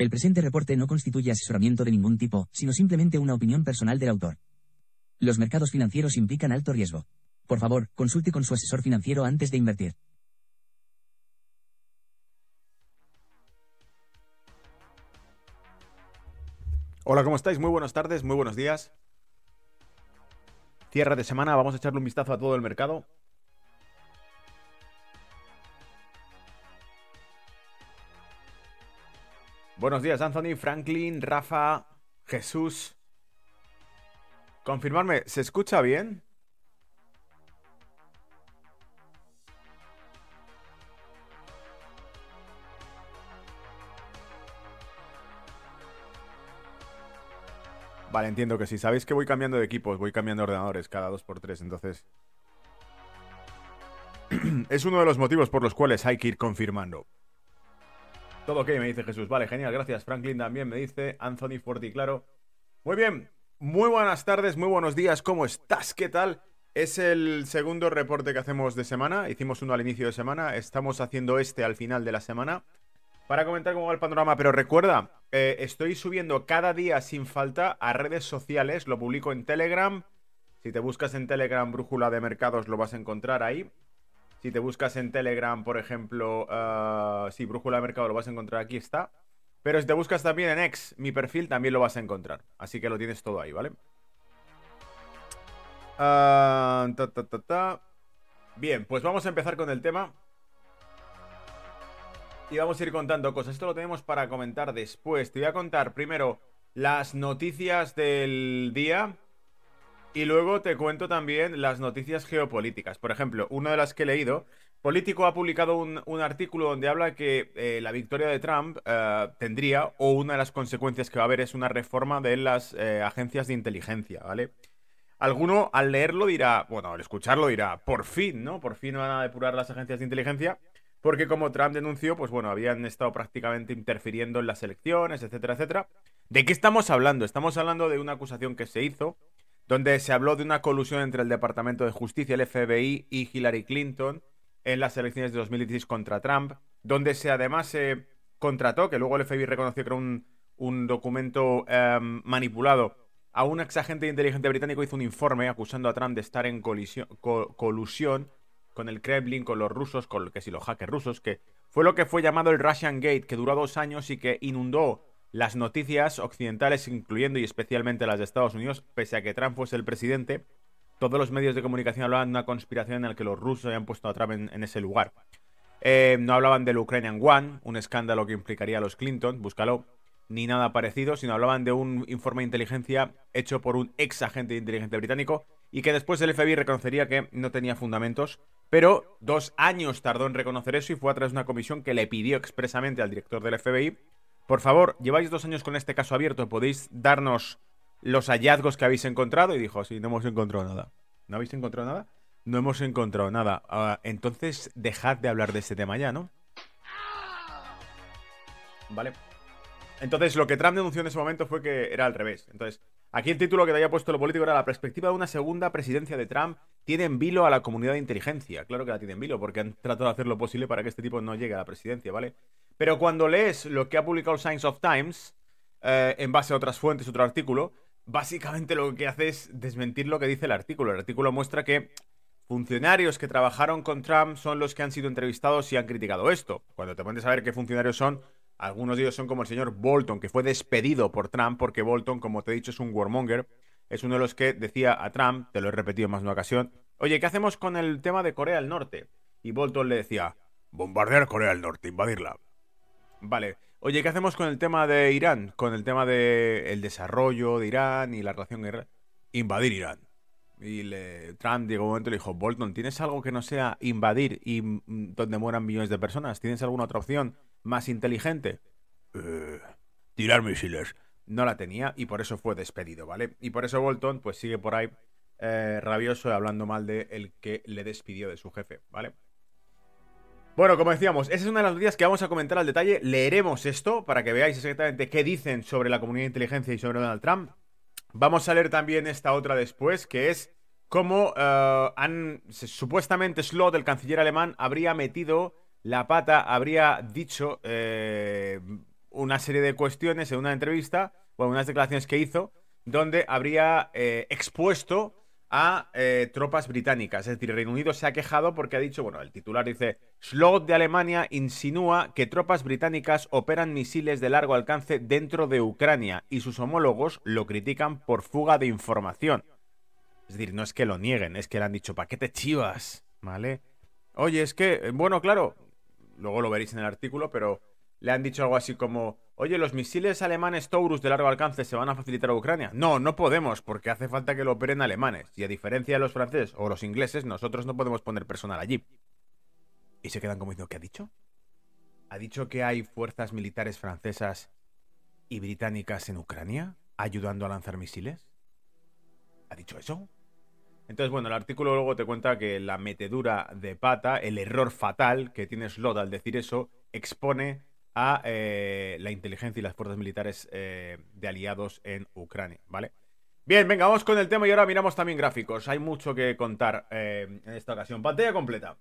El presente reporte no constituye asesoramiento de ningún tipo, sino simplemente una opinión personal del autor. Los mercados financieros implican alto riesgo. Por favor, consulte con su asesor financiero antes de invertir. Hola, ¿cómo estáis? Muy buenas tardes, muy buenos días. Cierre de semana, vamos a echarle un vistazo a todo el mercado. Buenos días, Anthony, Franklin, Rafa, Jesús. Confirmarme, ¿se escucha bien? Vale, entiendo que sí. Sabéis que voy cambiando de equipos, voy cambiando de ordenadores cada dos por tres, entonces... es uno de los motivos por los cuales hay que ir confirmando. Todo ok, me dice Jesús. Vale, genial, gracias. Franklin también me dice. Anthony y claro. Muy bien. Muy buenas tardes, muy buenos días. ¿Cómo estás? ¿Qué tal? Es el segundo reporte que hacemos de semana. Hicimos uno al inicio de semana. Estamos haciendo este al final de la semana. Para comentar cómo va el panorama. Pero recuerda, eh, estoy subiendo cada día sin falta a redes sociales. Lo publico en Telegram. Si te buscas en Telegram Brújula de Mercados lo vas a encontrar ahí. Si te buscas en Telegram, por ejemplo, uh, sí, Brújula de Mercado lo vas a encontrar, aquí está. Pero si te buscas también en X, mi perfil, también lo vas a encontrar. Así que lo tienes todo ahí, ¿vale? Ah, Bien, pues vamos a empezar con el tema. Y vamos a ir contando cosas. Esto lo tenemos para comentar después. Te voy a contar primero las noticias del día. Y luego te cuento también las noticias geopolíticas. Por ejemplo, una de las que he leído, Político ha publicado un, artículo donde habla que eh, la victoria de Trump eh, tendría, o una de las consecuencias que va a haber es una reforma de las eh, agencias de inteligencia, ¿vale? Alguno al leerlo dirá, bueno, al escucharlo dirá, por fin, ¿no? Por fin van a depurar las agencias de inteligencia, porque como Trump denunció, pues bueno, habían estado prácticamente interfiriendo en las elecciones, etcétera, etcétera. ¿De qué estamos hablando? Estamos hablando de una acusación que se hizo donde se habló de una colusión entre el Departamento de Justicia, el FBI y Hillary Clinton en las elecciones de 2016 contra Trump, donde se además se contrató, que luego el FBI reconoció que era un, documento em, manipulado, a un ex agente de inteligencia británico. Hizo un informe acusando a Trump de estar en colusión con el Kremlin, con los rusos, con que si los hackers rusos, que fue lo que fue llamado el Russian Gate, que duró dos años y que inundó las noticias occidentales, incluyendo y especialmente las de Estados Unidos, pese a que Trump fuese el presidente, todos los medios de comunicación hablaban de una conspiración en la que los rusos habían puesto a Trump en, ese lugar. Eh, no hablaban del Ukrainian One, un escándalo que implicaría a los Clinton, búscalo, ni nada parecido, sino hablaban de un informe de inteligencia hecho por un ex agente de inteligencia británico y que después el FBI reconocería que no tenía fundamentos, pero dos años tardó en reconocer eso y fue a través de una comisión que le pidió expresamente al director del FBI por favor, lleváis dos años con este caso abierto, ¿podéis darnos los hallazgos que habéis encontrado? Y dijo, sí, no hemos encontrado nada. ¿No habéis encontrado nada? No hemos encontrado nada. Ah, entonces, dejad de hablar de este tema ya, ¿no? Vale. Entonces, lo que Trump denunció en ese momento fue que era al revés. Entonces, aquí el título que te había puesto lo político era la perspectiva de una segunda presidencia de Trump tiene en vilo a la comunidad de inteligencia. Claro que la tiene en vilo, porque han tratado de hacer lo posible para que este tipo no llegue a la presidencia, ¿vale? Pero cuando lees lo que ha publicado Science of Times, eh, en base a otras fuentes, otro artículo, básicamente lo que hace es desmentir lo que dice el artículo. El artículo muestra que funcionarios que trabajaron con Trump son los que han sido entrevistados y han criticado esto. Cuando te pones a ver qué funcionarios son, algunos de ellos son como el señor Bolton, que fue despedido por Trump porque Bolton, como te he dicho, es un warmonger. Es uno de los que decía a Trump, te lo he repetido más de una ocasión, oye, ¿qué hacemos con el tema de Corea del Norte? Y Bolton le decía, bombardear Corea del Norte, invadirla. Vale. Oye, ¿qué hacemos con el tema de Irán? Con el tema de el desarrollo de Irán y la relación guerra. Invadir Irán. Y Trump llegó un momento y le dijo, Bolton, ¿tienes algo que no sea invadir y mm, donde mueran millones de personas? ¿Tienes alguna otra opción más inteligente? Eh, tirar misiles. No la tenía y por eso fue despedido, ¿vale? Y por eso Bolton pues sigue por ahí eh, rabioso hablando mal de el que le despidió de su jefe, ¿vale? Bueno, como decíamos, esa es una de las noticias que vamos a comentar al detalle. Leeremos esto para que veáis exactamente qué dicen sobre la comunidad de inteligencia y sobre Donald Trump. Vamos a leer también esta otra después, que es cómo eh, han supuestamente Slot, el canciller alemán, habría metido la pata, habría dicho, eh, una serie de cuestiones en una entrevista, o en unas declaraciones que hizo, donde habría eh, expuesto a eh, tropas británicas. Es decir, Reino Unido se ha quejado porque ha dicho, bueno, el titular dice, Slot de Alemania insinúa que tropas británicas operan misiles de largo alcance dentro de Ucrania y sus homólogos lo critican por fuga de información. Es decir, no es que lo nieguen, es que le han dicho, ¿para qué te chivas? ¿Vale? Oye, es que, bueno, claro, luego lo veréis en el artículo, pero le han dicho algo así como, oye, los misiles alemanes Taurus de largo alcance se van a facilitar a Ucrania. No, no podemos, porque hace falta que lo operen alemanes. Y a diferencia de los franceses o los ingleses, nosotros no podemos poner personal allí. Y se quedan como diciendo, ¿qué ha dicho? ¿Ha dicho que hay fuerzas militares francesas y británicas en Ucrania ayudando a lanzar misiles? ¿Ha dicho eso? Entonces, bueno, el artículo luego te cuenta que la metedura de pata, el error fatal que tiene Slot al decir eso, expone a eh, la inteligencia y las fuerzas militares eh, de aliados en Ucrania, ¿vale? Bien, venga, vamos con el tema y ahora miramos también gráficos. Hay mucho que contar eh, en esta ocasión. Pantalla completa.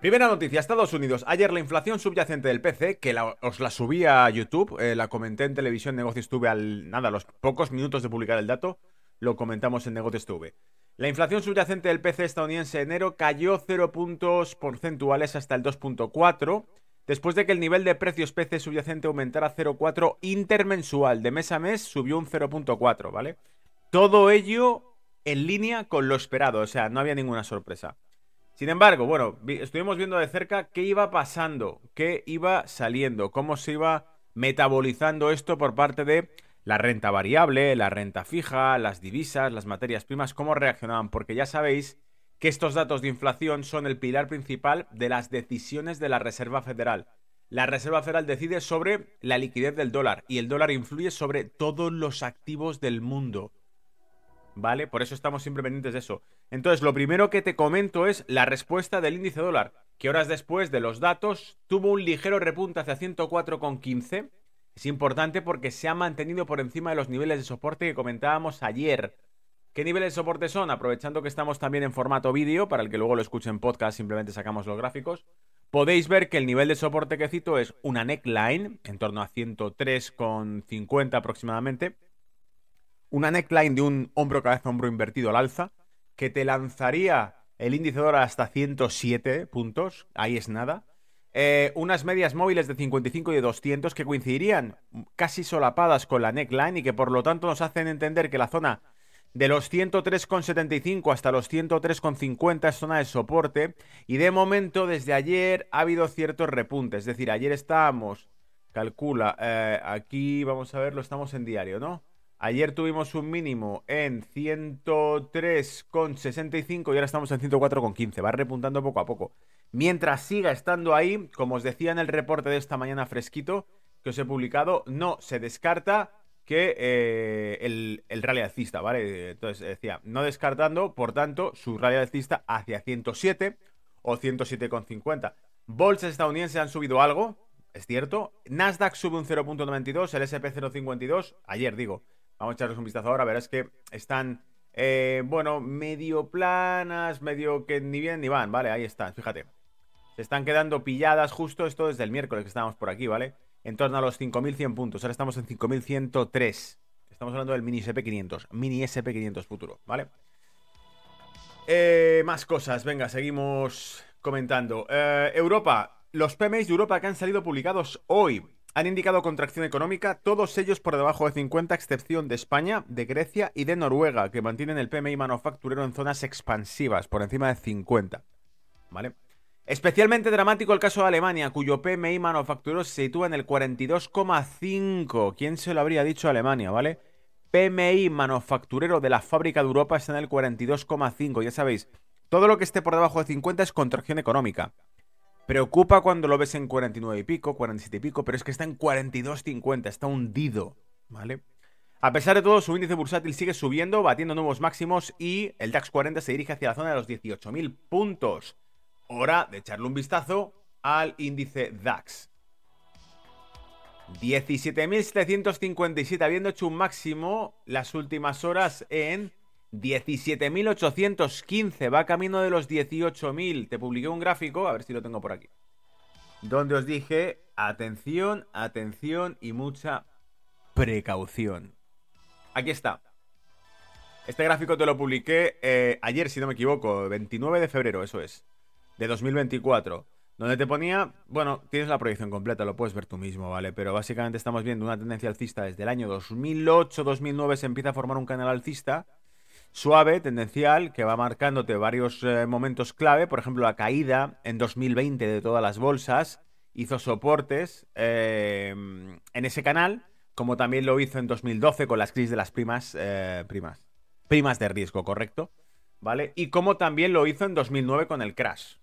Primera noticia, Estados Unidos. Ayer la inflación subyacente del PC, que os la subí a YouTube, la comenté en televisión, negocios tuve al nada, los pocos minutos de publicar el dato, lo comentamos en Negocios TV. La inflación subyacente del PC estadounidense de enero cayó 0 puntos porcentuales hasta el 2.4 después de que el nivel de precios PC subyacente aumentara 0,4 intermensual. De mes a mes subió un 0,4, ¿vale? Todo ello en línea con lo esperado, o sea, no había ninguna sorpresa. Sin embargo, bueno, estuvimos viendo de cerca qué iba pasando, qué iba saliendo, cómo se iba metabolizando esto por parte de la renta variable, la renta fija, las divisas, las materias primas, cómo reaccionaban, porque ya sabéis que estos datos de inflación son el pilar principal de las decisiones de la Reserva Federal. La Reserva Federal decide sobre la liquidez del dólar y el dólar influye sobre todos los activos del mundo. ¿Vale? Por eso estamos siempre pendientes de eso. Entonces, lo primero que te comento es la respuesta del índice dólar, que horas después de los datos tuvo un ligero repunte hacia 104,15. Es importante porque se ha mantenido por encima de los niveles de soporte que comentábamos ayer. ¿Qué niveles de soporte son? Aprovechando que estamos también en formato vídeo, para el que luego lo escuche en podcast, simplemente sacamos los gráficos. Podéis ver que el nivel de soporte que cito es una neckline, en torno a 103,50 aproximadamente. Una neckline de un hombro cabeza hombro invertido al alza, que te lanzaría el índice dólar hasta 107 puntos, ahí es nada. Eh, unas medias móviles de 55 y de 200 que coincidirían casi solapadas con la neckline y que por lo tanto nos hacen entender que la zona de los 103,75 hasta los 103,50 es zona de soporte. Y de momento, desde ayer ha habido ciertos repuntes. Es decir, ayer estábamos, calcula, eh, aquí vamos a verlo, estamos en diario, ¿no? Ayer tuvimos un mínimo en 103,65 y ahora estamos en 104,15. Va repuntando poco a poco. Mientras siga estando ahí, como os decía en el reporte de esta mañana fresquito que os he publicado, no se descarta que eh, el, rally alcista, ¿vale? Entonces decía, no descartando, por tanto, su rally alcista hacia 107 o 107,50. Bolsas estadounidenses han subido algo, es cierto. Nasdaq sube un 0.92, el SP 0.52, ayer digo. Vamos a echarles un vistazo ahora, verás que están, eh, bueno, medio planas, medio que ni vienen ni van, ¿vale? Ahí están, fíjate. Se están quedando pilladas justo esto desde el miércoles que estábamos por aquí, ¿vale? En torno a los 5.100 puntos. Ahora estamos en 5.103. Estamos hablando del mini SP500, mini SP500 futuro, ¿vale? Eh, más cosas, venga, seguimos comentando. Eh, Europa, los PMIs de Europa que han salido publicados hoy han indicado contracción económica, todos ellos por debajo de 50, excepción de España, de Grecia y de Noruega, que mantienen el PMI manufacturero en zonas expansivas, por encima de 50. ¿Vale? Especialmente dramático el caso de Alemania, cuyo PMI manufacturero se sitúa en el 42,5. ¿Quién se lo habría dicho a Alemania, vale? PMI manufacturero de la fábrica de Europa está en el 42,5. Ya sabéis, todo lo que esté por debajo de 50 es contracción económica. Preocupa cuando lo ves en 49 y pico, 47 y pico, pero es que está en 42,50, está hundido, ¿vale? A pesar de todo, su índice bursátil sigue subiendo, batiendo nuevos máximos y el DAX 40 se dirige hacia la zona de los 18.000 puntos. Hora de echarle un vistazo al índice DAX. 17.757, habiendo hecho un máximo las últimas horas en 17.815. Va camino de los 18.000. Te publiqué un gráfico, a ver si lo tengo por aquí. Donde os dije Atención, atención y mucha precaución. Aquí está. Este gráfico te lo publiqué eh, ayer, si no me equivoco, 29 de febrero, eso es, de 2024. Donde te ponía, bueno, tienes la proyección completa, lo puedes ver tú mismo, ¿vale? Pero básicamente estamos viendo una tendencia alcista desde el año 2008-2009 se empieza a formar un canal alcista suave, tendencial, que va marcándote varios eh, momentos clave, por ejemplo, la caída en 2020 de todas las bolsas hizo soportes eh, en ese canal, como también lo hizo en 2012 con las crisis de las primas, eh, primas, primas de riesgo, ¿correcto? ¿Vale? Y como también lo hizo en 2009 con el crash.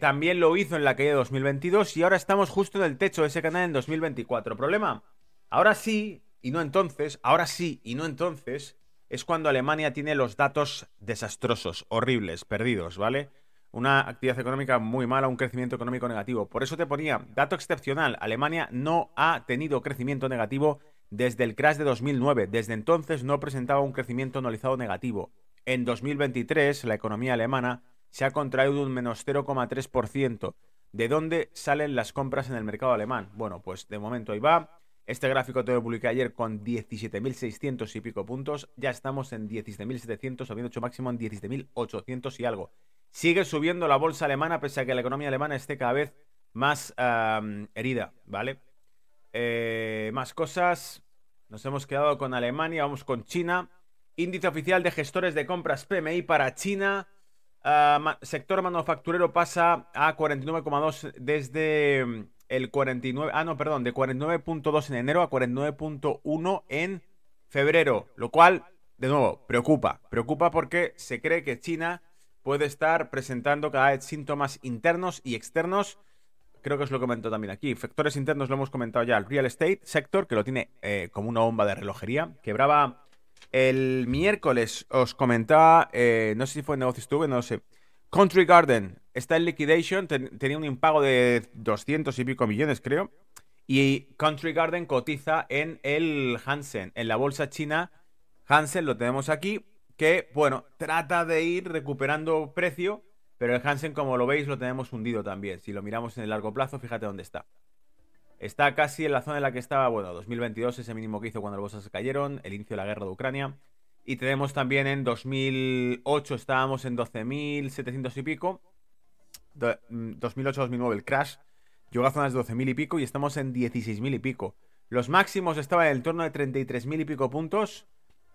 También lo hizo en la caída de 2022 y ahora estamos justo en el techo de ese canal en 2024. ¿Problema? Ahora sí y no entonces, ahora sí y no entonces, es cuando Alemania tiene los datos desastrosos, horribles, perdidos, ¿vale? Una actividad económica muy mala, un crecimiento económico negativo. Por eso te ponía, dato excepcional, Alemania no ha tenido crecimiento negativo desde el crash de 2009. Desde entonces no presentaba un crecimiento anualizado negativo. En 2023 la economía alemana se ha contraído un menos 0,3%. ¿De dónde salen las compras en el mercado alemán? Bueno, pues de momento ahí va. Este gráfico te lo publiqué ayer con 17.600 y pico puntos. Ya estamos en 17.700, habiendo hecho máximo en 17.800 y algo. Sigue subiendo la bolsa alemana, pese a que la economía alemana esté cada vez más herida, ¿vale? Eh, más cosas. Nos hemos quedado con Alemania, vamos con China. Índice oficial de gestores de compras PMI para China. Ah, sector manufacturero pasa a 49,2 desde el 49, ah no, perdón, de 49.2 en enero a 49.1 en febrero, lo cual, de nuevo, preocupa, preocupa porque se cree que China puede estar presentando cada vez síntomas internos y externos. Creo que os lo comento también aquí. Factores internos lo hemos comentado ya. El real estate sector, que lo tiene eh, como una bomba de relojería. Quebraba el miércoles, os comentaba, eh, no sé si fue en negocios tuve, no sé. Country Garden está en liquidation, tenía un impago de 200 y pico millones, creo. Y Country Garden cotiza en el Hansen, en la bolsa china. Hansen lo tenemos aquí, que, bueno, trata de ir recuperando precio, pero el Hansen, como lo veis, lo tenemos hundido también. Si lo miramos en el largo plazo, fíjate dónde está. Está casi en la zona en la que estaba, bueno, 2022, ese mínimo que hizo cuando las bolsas cayeron, el inicio de la guerra de Ucrania. Y tenemos también en 2008 estábamos en 12.700 y pico. 2008-2009 mm, el crash llegó a zonas de 12.000 y pico y estamos en 16.000 y pico. Los máximos estaban en el torno de 33.000 y pico puntos.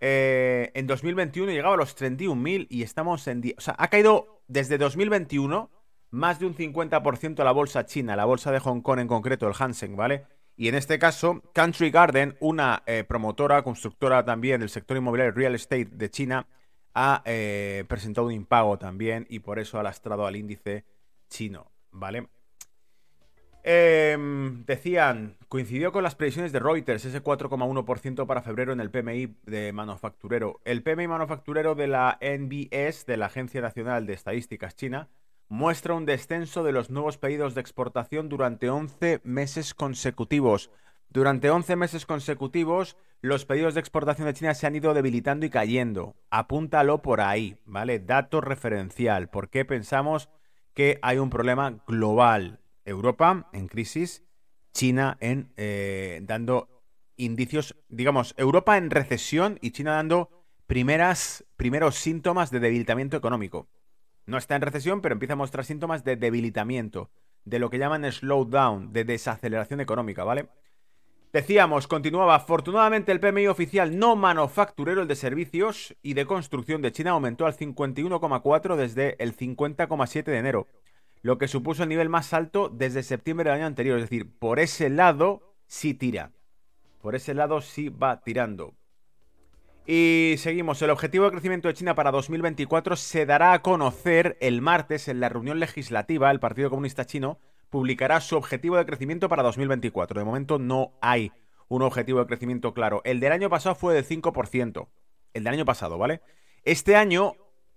Eh, en 2021 llegaba a los 31.000 y estamos en... O sea, ha caído desde 2021 más de un 50% la bolsa china, la bolsa de Hong Kong en concreto, el Hansen, ¿vale? Y en este caso, Country Garden, una eh, promotora, constructora también del sector inmobiliario real estate de China, ha eh, presentado un impago también y por eso ha lastrado al índice chino, ¿vale? Em, decían, coincidió con las previsiones de Reuters, ese 4,1% para febrero en el PMI de manufacturero. El PMI manufacturero de la NBS, de la Agencia Nacional de Estadísticas China, muestra un descenso de los nuevos pedidos de exportación durante 11 meses consecutivos. Durante 11 meses consecutivos, los pedidos de exportación de China se han ido debilitando y cayendo. Apúntalo por ahí, ¿vale? Dato referencial. ¿Por qué pensamos que hay un problema global? Europa en crisis, China en eh, dando indicios, digamos, Europa en recesión y China dando primeras, primeros síntomas de debilitamiento económico. No está en recesión, pero empieza a mostrar síntomas de debilitamiento, de lo que llaman slowdown, de desaceleración económica, ¿vale? Decíamos, continuaba, afortunadamente el PMI oficial no manufacturero, el de servicios y de construcción de China aumentó al 51,4 desde el 50,7 de enero, lo que supuso el nivel más alto desde septiembre del año anterior, es decir, por ese lado sí tira, por ese lado sí va tirando. Y seguimos. El objetivo de crecimiento de China para 2024 se dará a conocer el martes en la reunión legislativa. El Partido Comunista Chino publicará su objetivo de crecimiento para 2024. De momento no hay un objetivo de crecimiento claro. El del año pasado fue del 5%. El del año pasado, ¿vale? Este año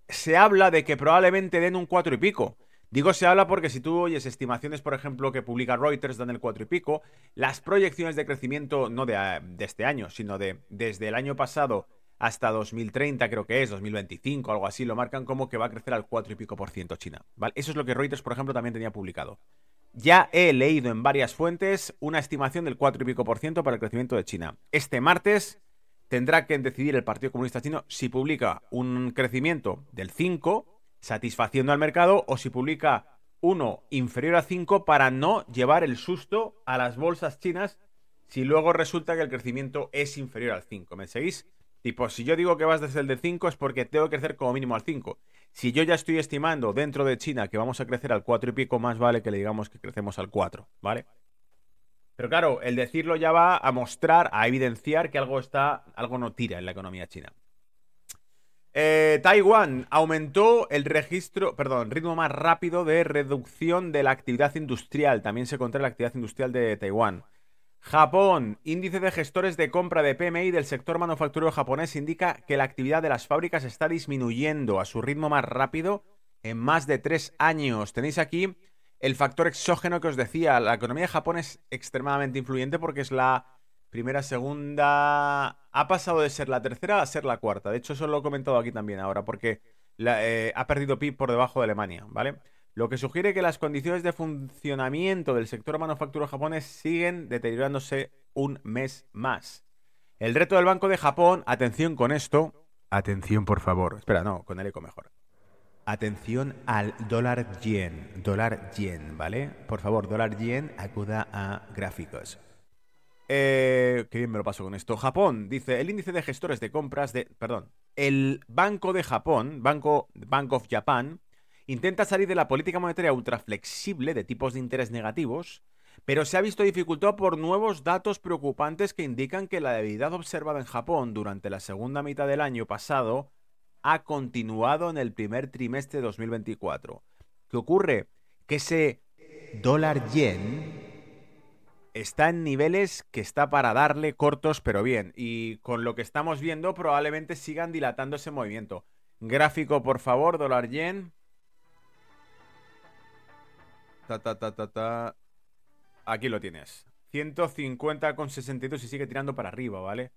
se habla de que probablemente den un 4 y pico. Digo se habla porque si tú oyes estimaciones, por ejemplo, que publica Reuters dan el 4 y pico, las proyecciones de crecimiento no de, de este año, sino de desde el año pasado hasta 2030, creo que es, 2025, algo así, lo marcan como que va a crecer al 4 y pico por ciento China. Eso es lo que Reuters, por ejemplo, también tenía publicado. Ya he leído en varias fuentes una estimación del 4 y pico por ciento para el crecimiento de China. Este martes tendrá que decidir el Partido Comunista Chino si publica un crecimiento del 5, satisfaciendo al mercado, o si publica uno inferior a 5 para no llevar el susto a las bolsas chinas si luego resulta que el crecimiento es inferior al 5. ¿Me seguís? Tipo, si yo digo que vas desde el de 5 es porque tengo que crecer como mínimo al 5. Si yo ya estoy estimando dentro de China que vamos a crecer al 4 y pico, más vale que le digamos que crecemos al 4, ¿vale? Pero claro, el decirlo ya va a mostrar, a evidenciar que algo está, algo no tira en la economía china. Eh, Taiwán aumentó el registro, perdón, ritmo más rápido de reducción de la actividad industrial. También se encontró la actividad industrial de Taiwán. Japón, índice de gestores de compra de PMI del sector manufacturero japonés indica que la actividad de las fábricas está disminuyendo a su ritmo más rápido en más de tres años. Tenéis aquí el factor exógeno que os decía. La economía de Japón es extremadamente influyente porque es la primera, segunda... Ha pasado de ser la tercera a ser la cuarta. De hecho, eso lo he comentado aquí también ahora porque eh, ha perdido PIB por debajo de Alemania, ¿vale? lo que sugiere que las condiciones de funcionamiento del sector manufacturero japonés siguen deteriorándose un mes más. El reto del Banco de Japón, atención con esto, atención por favor, espera, no, con el eco mejor. Atención al dólar yen, dólar yen, ¿vale? Por favor, dólar yen, acuda a gráficos. Eh, qué bien me lo paso con esto. Japón, dice, el índice de gestores de compras de, perdón, el Banco de Japón, Banco, Bank of Japan, intenta salir de la política monetaria ultraflexible de tipos de interés negativos, pero se ha visto dificultado por nuevos datos preocupantes que indican que la debilidad observada en Japón durante la segunda mitad del año pasado ha continuado en el primer trimestre de 2024. ¿Qué ocurre? Que ese dólar yen está en niveles que está para darle cortos pero bien. Y con lo que estamos viendo probablemente sigan dilatando ese movimiento. Gráfico, por favor, dólar yen. Ta, ta, ta, ta, ta. Aquí lo tienes. 150,62 y sigue tirando para arriba, ¿vale?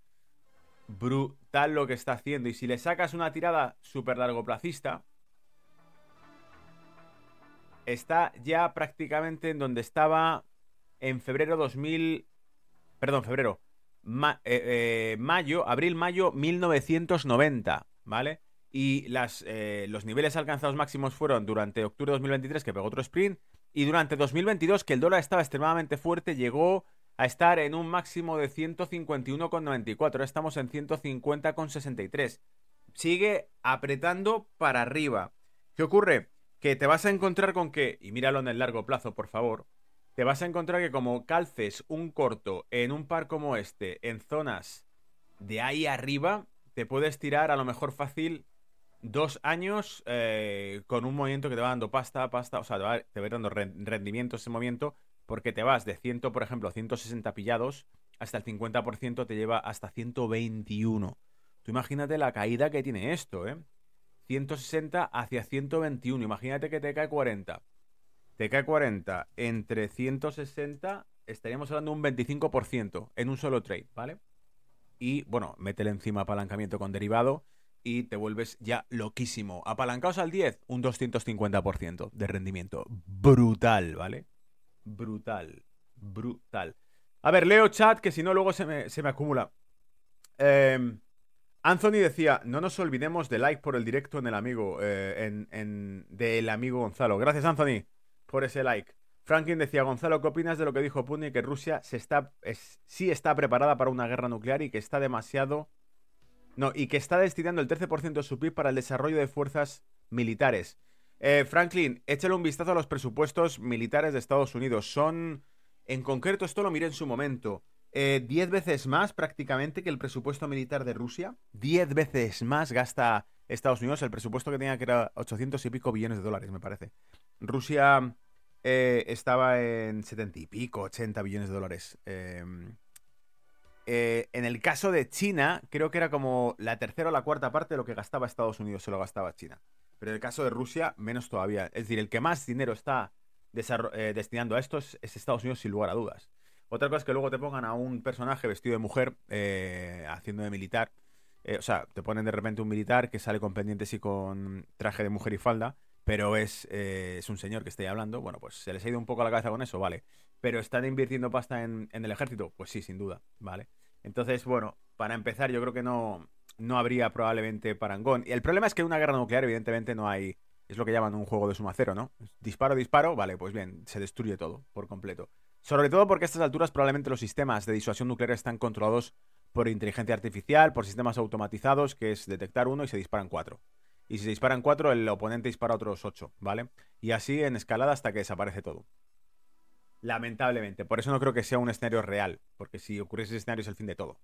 Brutal lo que está haciendo. Y si le sacas una tirada súper largoplacista, está ya prácticamente en donde estaba en febrero 2000... Perdón, febrero. Eh, eh, mayo, abril-mayo 1990, ¿vale? Y las, eh, los niveles alcanzados máximos fueron durante octubre de 2023, que pegó otro sprint, y durante 2022, que el dólar estaba extremadamente fuerte, llegó a estar en un máximo de 151,94. Ahora estamos en 150,63. Sigue apretando para arriba. ¿Qué ocurre? Que te vas a encontrar con que, y míralo en el largo plazo, por favor, te vas a encontrar que como calces un corto en un par como este, en zonas de ahí arriba, te puedes tirar a lo mejor fácil dos años eh, con un movimiento que te va dando pasta, pasta, o sea, te va, dando rendimiento ese movimiento, porque te vas de 100, por ejemplo, 160 pillados, hasta el 50% te lleva hasta 121. Tú imagínate la caída que tiene esto, ¿eh? 160 hacia 121. Imagínate que te cae 40. Te cae 40 entre 160, estaríamos hablando de un 25% en un solo trade, ¿vale? Y bueno, métele encima apalancamiento con derivado y te vuelves ya loquísimo. Apalancaos al 10, un 250% de rendimiento. Brutal, ¿vale? Brutal. Brutal. A ver, leo chat que si no luego se me, acumula. Em, Anthony decía, no nos olvidemos de like por el directo en el amigo, eh, en, del amigo Gonzalo. Gracias Anthony por ese like. Franklin decía, Gonzalo, ¿qué opinas de lo que dijo Putin? Que Rusia se está, sí está preparada para una guerra nuclear y que está demasiado no, y que está destinando el 13% de su PIB para el desarrollo de fuerzas militares. Eh, Franklin, échale un vistazo a los presupuestos militares de Estados Unidos. Son, en concreto, esto lo miré en su momento, 10 eh, veces más prácticamente que el presupuesto militar de Rusia. 10 veces más gasta Estados Unidos. El presupuesto que tenía que era 800 y pico billones de dólares, me parece. Rusia eh, estaba en 70 y pico, 80 billones de dólares. Em, eh, en el caso de China, creo que era como la tercera o la cuarta parte de lo que gastaba Estados Unidos, se lo gastaba China. Pero en el caso de Rusia, menos todavía. Es decir, el que más dinero está eh, destinando a esto es, Estados Unidos, sin lugar a dudas. Otra cosa es que luego te pongan a un personaje vestido de mujer haciendo de militar. O sea, te ponen de repente un militar que sale con pendientes y con traje de mujer y falda. pero es, eh, es un señor que esté hablando, bueno, pues se les ha ido un poco a la cabeza con eso, vale. Pero ¿están invirtiendo pasta en, en el ejército? Pues sí, sin duda, ¿vale? Entonces, bueno, para empezar, yo creo que no, no habría probablemente parangón. Y el problema es que en una guerra nuclear, evidentemente, no hay. Es lo que llaman un juego de suma cero, ¿no? Disparo, disparo, vale, pues bien, se destruye todo por completo. Sobre todo porque a estas alturas probablemente los sistemas de disuasión nuclear están controlados por inteligencia artificial, por sistemas automatizados, que es detectar uno y se disparan cuatro. Y si se disparan cuatro, el oponente dispara otros ocho, ¿vale? Y así en escalada hasta que desaparece todo. Lamentablemente. Por eso no creo que sea un escenario real. Porque si ocurre ese escenario es el fin de todo.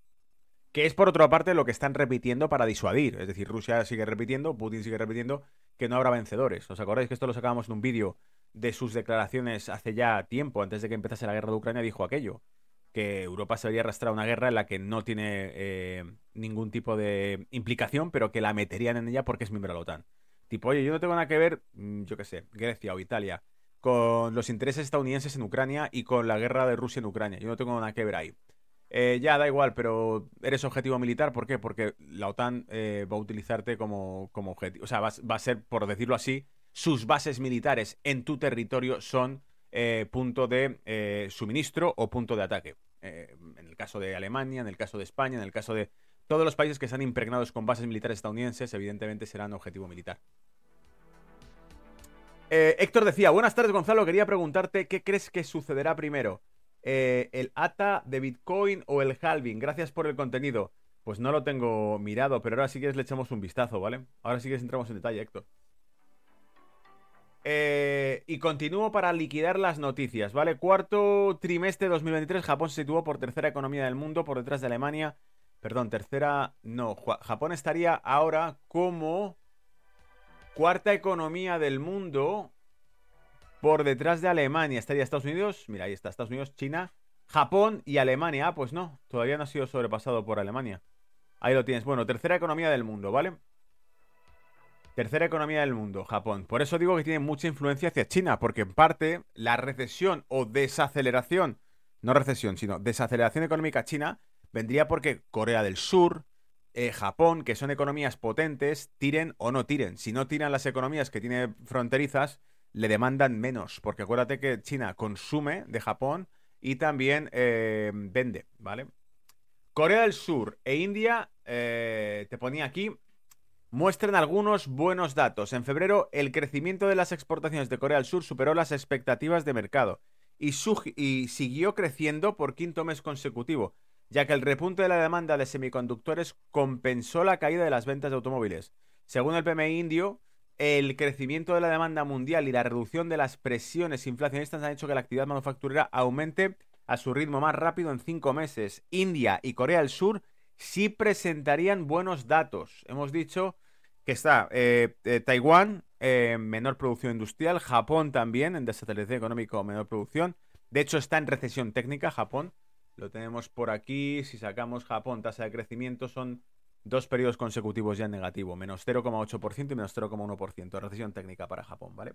Que es por otra parte lo que están repitiendo para disuadir. Es decir, Rusia sigue repitiendo, Putin sigue repitiendo que no habrá vencedores. ¿Os acordáis que esto lo sacábamos en un vídeo de sus declaraciones hace ya tiempo, antes de que empezase la guerra de Ucrania, dijo aquello? Que Europa se vería arrastrar a una guerra en la que no tiene eh, ningún tipo de implicación, pero que la meterían en ella porque es miembro de la OTAN. Tipo, oye, yo no tengo nada que ver, mm, yo qué sé, Grecia o Italia con los intereses estadounidenses en Ucrania y con la guerra de Rusia en Ucrania. Yo no tengo nada que ver ahí. Eh, ya, da igual, pero eres objetivo militar. ¿Por qué? Porque la OTAN eh, va a utilizarte como, como objetivo. O sea, va, a ser, por decirlo así, sus bases militares en tu territorio son eh, punto de suministro o punto de ataque. en el caso de Alemania, en el caso de España, en el caso de todos los países que están impregnados con bases militares estadounidenses, evidentemente serán objetivo militar. Eh, Héctor decía, buenas tardes Gonzalo, quería preguntarte qué crees que sucederá primero, eh, el ATA de Bitcoin o el halving. Gracias por el contenido. Pues no lo tengo mirado, pero ahora sí que le echamos un vistazo, ¿vale? Ahora sí que entramos en detalle, Héctor. Eh, y continúo para liquidar las noticias, ¿vale? Cuarto trimestre de 2023, Japón se situó por tercera economía del mundo, por detrás de Alemania. Perdón, tercera... No, Japón estaría ahora como Cuarta economía del mundo. Por detrás de Alemania estaría Estados Unidos. Mira, ahí está Estados Unidos, China, Japón y Alemania. Ah, pues no, todavía no ha sido sobrepasado por Alemania. Ahí lo tienes. Bueno, tercera economía del mundo, ¿vale? Tercera economía del mundo, Japón. Por eso digo que tiene mucha influencia hacia China, porque en parte la recesión o desaceleración, no recesión, sino desaceleración económica china, vendría porque Corea del Sur, eh, Japón, que son economías potentes, tiren o no tiren. Si no tiran las economías que tiene fronterizas, le demandan menos, porque acuérdate que China consume de Japón y también eh, vende, ¿vale? Corea del Sur e India, eh, te ponía aquí, muestran algunos buenos datos. En febrero, el crecimiento de las exportaciones de Corea del Sur superó las expectativas de mercado y, y siguió creciendo por quinto mes consecutivo ya que el repunte de la demanda de semiconductores compensó la caída de las ventas de automóviles. Según el PMI indio, el crecimiento de la demanda mundial y la reducción de las presiones inflacionistas han hecho que la actividad manufacturera aumente a su ritmo más rápido en cinco meses. India y Corea del Sur sí presentarían buenos datos. Hemos dicho que está eh, eh, Taiwán en menor producción industrial, Japón también en desaceleración económico, menor producción. De hecho, está en recesión técnica Japón. Lo tenemos por aquí. Si sacamos Japón, tasa de crecimiento, son dos periodos consecutivos ya en negativo. Menos 0,8% y menos 0,1%. Recesión técnica para Japón, ¿vale?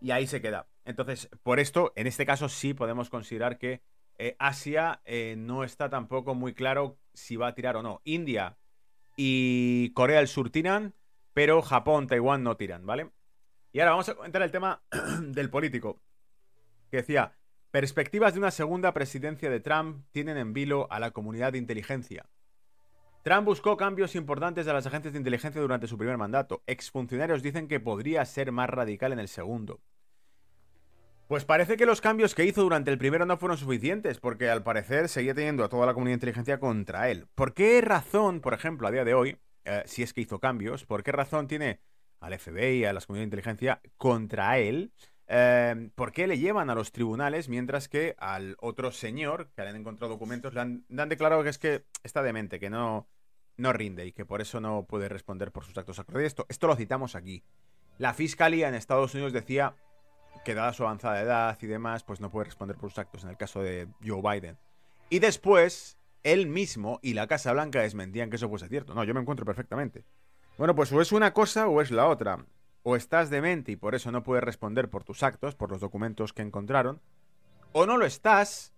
Y ahí se queda. Entonces, por esto, en este caso sí podemos considerar que eh, Asia eh, no está tampoco muy claro si va a tirar o no. India y Corea del Sur tiran, pero Japón, Taiwán no tiran, ¿vale? Y ahora vamos a comentar el tema del político. Que decía, Perspectivas de una segunda presidencia de Trump tienen en vilo a la comunidad de inteligencia. Trump buscó cambios importantes de las agencias de inteligencia durante su primer mandato. Exfuncionarios dicen que podría ser más radical en el segundo. Pues parece que los cambios que hizo durante el primero no fueron suficientes, porque al parecer seguía teniendo a toda la comunidad de inteligencia contra él. ¿Por qué razón, por ejemplo, a día de hoy, eh, si es que hizo cambios, por qué razón tiene al FBI a las comunidades de inteligencia contra él? Em, ¿Por qué le llevan a los tribunales mientras que al otro señor que le han encontrado documentos le han, declarado que es que está demente, que no, no rinde y que por eso no puede responder por sus actos de Esto, esto lo citamos aquí. La fiscalía en Estados Unidos decía que dada su avanzada edad y demás, pues no puede responder por sus actos en el caso de Joe Biden. Y después, él mismo y la Casa Blanca desmentían que eso fuese cierto. No, yo me encuentro perfectamente. Bueno, pues o es una cosa o es la otra o estás demente y por eso no puedes responder por tus actos, por los documentos que encontraron, o no lo estás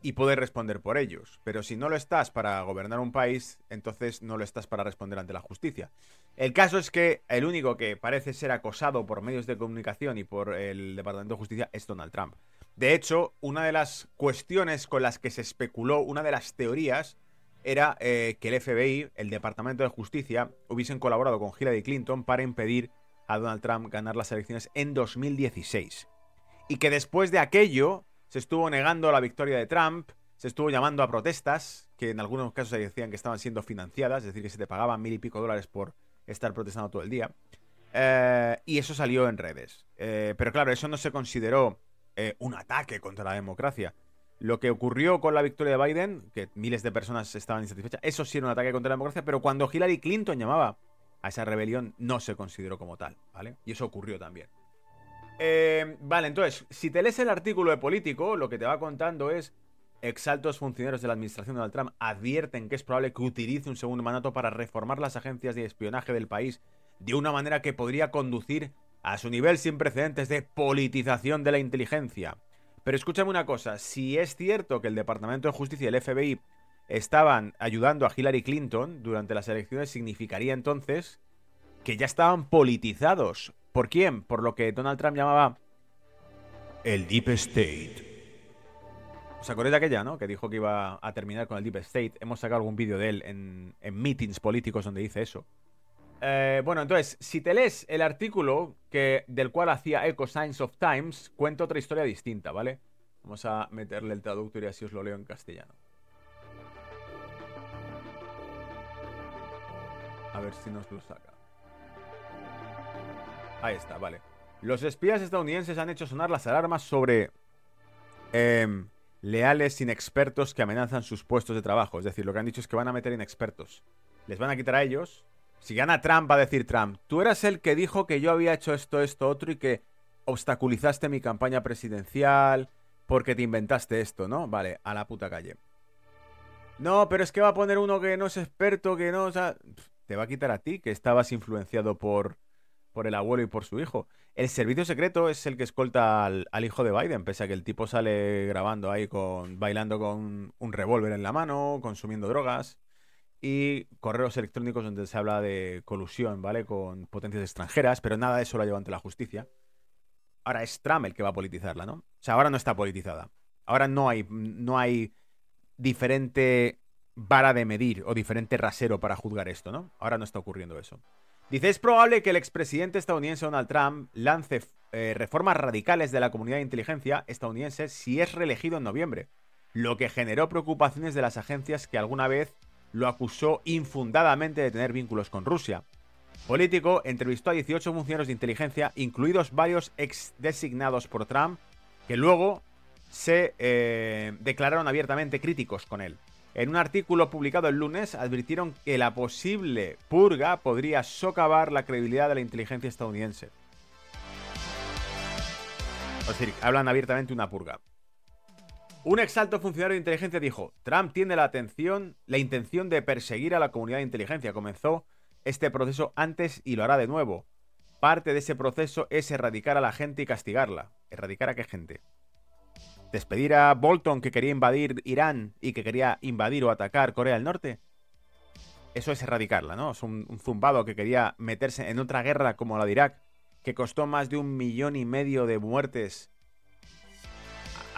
y poder responder por ellos. Pero si no lo estás para gobernar un país, entonces no lo estás para responder ante la justicia. El caso es que el único que parece ser acosado por medios de comunicación y por el Departamento de Justicia es Donald Trump. De hecho, una de las cuestiones con las que se especuló, una de las teorías, era eh, que el FBI, el Departamento de Justicia, hubiesen colaborado con Hillary Clinton para impedir a Donald Trump ganar las elecciones en 2016. Y que después de aquello, se estuvo negando la victoria de Trump, se estuvo llamando a protestas, que en algunos casos se decían que estaban siendo financiadas, es decir, que se te pagaban mil y pico dólares por estar protestando todo el día. Eh, y eso salió en redes. Eh, pero claro, eso no se consideró eh, un ataque contra la democracia. Lo que ocurrió con la victoria de Biden, que miles de personas estaban insatisfechas, eso sí era un ataque contra la democracia, pero cuando Hillary Clinton llamaba a esa rebelión, no se consideró como tal, ¿vale? Y eso ocurrió también. Eh, vale, entonces, si te lees el artículo de Político, lo que te va contando es exaltos funcionarios de la administración de Donald Trump advierten que es probable que utilice un segundo mandato para reformar las agencias de espionaje del país de una manera que podría conducir a su nivel sin precedentes de politización de la inteligencia. Pero escúchame una cosa, si es cierto que el Departamento de Justicia y el FBI estaban ayudando a Hillary Clinton durante las elecciones, significaría entonces que ya estaban politizados ¿Por quién? Por lo que Donald Trump llamaba el Deep State. ¿Os acordáis de aquella, no? Que dijo que iba a terminar con el Deep State. Hemos sacado algún vídeo de él en, meetings políticos donde dice eso. Eh, bueno, entonces, si te lees el artículo que, del cual hacía Echo Science of Times, cuenta otra historia distinta, ¿vale? Vamos a meterle el traductor y así os lo leo en castellano. A ver si nos lo saca. Ahí está, vale. Los espías estadounidenses han hecho sonar las alarmas sobre em, leales inexpertos que amenazan sus puestos de trabajo. Es decir, lo que han dicho es que van a meter inexpertos. Les van a quitar a ellos. Si gana Trump, va a decir Trump, tú eras el que dijo que yo había hecho esto, esto, otro y que obstaculizaste mi campaña presidencial porque te inventaste esto, ¿no? Vale, a la puta calle. No, pero es que va a poner uno que no es experto, que no, o sea, te va a quitar a ti, que estabas influenciado por por el abuelo y por su hijo. El servicio secreto es el que escolta al, hijo de Biden, pese a que el tipo sale grabando ahí con. bailando con un revólver en la mano, consumiendo drogas. Y correos electrónicos donde se habla de colusión, ¿vale? Con potencias extranjeras, pero nada de eso lo lleva ante la justicia. Ahora es Trump el que va a politizarla, ¿no? O sea, ahora no está politizada. Ahora no hay, no hay diferente vara de medir o diferente rasero para juzgar esto, ¿no? Ahora no está ocurriendo eso. Dice, es probable que el expresidente estadounidense Donald Trump lance eh, reformas radicales de la comunidad de inteligencia estadounidense si es reelegido en noviembre, lo que generó preocupaciones de las agencias que alguna vez lo acusó infundadamente de tener vínculos con Rusia. Político entrevistó a 18 funcionarios de inteligencia, incluidos varios ex designados por Trump, que luego se eh, declararon abiertamente críticos con él. En un artículo publicado el lunes advirtieron que la posible purga podría socavar la credibilidad de la inteligencia estadounidense. Es decir, hablan abiertamente de una purga. Un exalto funcionario de inteligencia dijo, Trump tiene la atención, la intención de perseguir a la comunidad de inteligencia. Comenzó este proceso antes y lo hará de nuevo. Parte de ese proceso es erradicar a la gente y castigarla. ¿Erradicar a qué gente? despedir a Bolton que quería invadir Irán y que quería invadir o atacar Corea del Norte. Eso es erradicarla, ¿no? Es un, zumbado que quería meterse en otra guerra como la de Irak, que costó más de un millón y medio de muertes,